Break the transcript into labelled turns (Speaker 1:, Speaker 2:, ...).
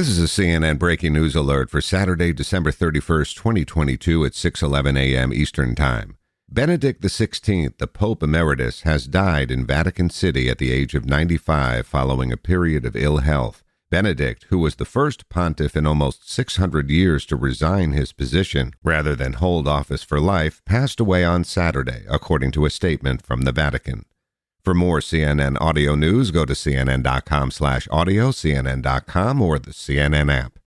Speaker 1: This is a CNN breaking news alert for Saturday, December 31st, 2022 at 6:11 a.m. Eastern Time. Benedict XVI, the Pope Emeritus, has died in Vatican City at the age of 95 following a period of ill health. Benedict, who was the first pontiff in almost 600 years to resign his position rather than hold office for life, passed away on Saturday, according to a statement from the Vatican. For more CNN audio news, go to cnn.com slash audio, cnn.com, or the CNN app.